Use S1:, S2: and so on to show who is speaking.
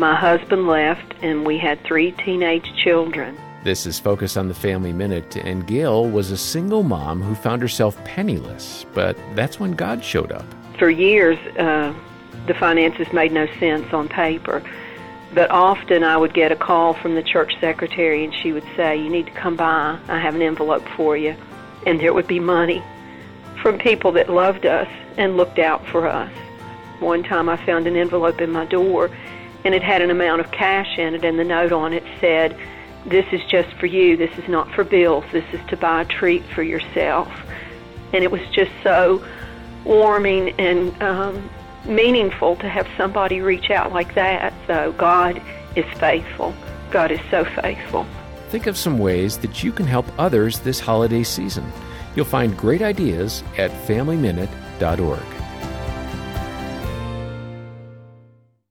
S1: My husband left, and we had three teenage children.
S2: This is Focus on the Family Minute, and Gail was a single mom who found herself penniless, but that's when God showed up.
S1: For years, uh, the finances made no sense on paper, but often I would get a call from the church secretary, and she would say, You need to come by, I have an envelope for you. And there would be money from people that loved us and looked out for us. One time I found an envelope in my door, and it had an amount of cash in it, and the note on it said, this is just for you. This is not for bills. This is to buy a treat for yourself. And it was just so warming and um, meaningful to have somebody reach out like that. So God is faithful. God is so faithful.
S2: Think of some ways that you can help others this holiday season. You'll find great ideas at FamilyMinute.org.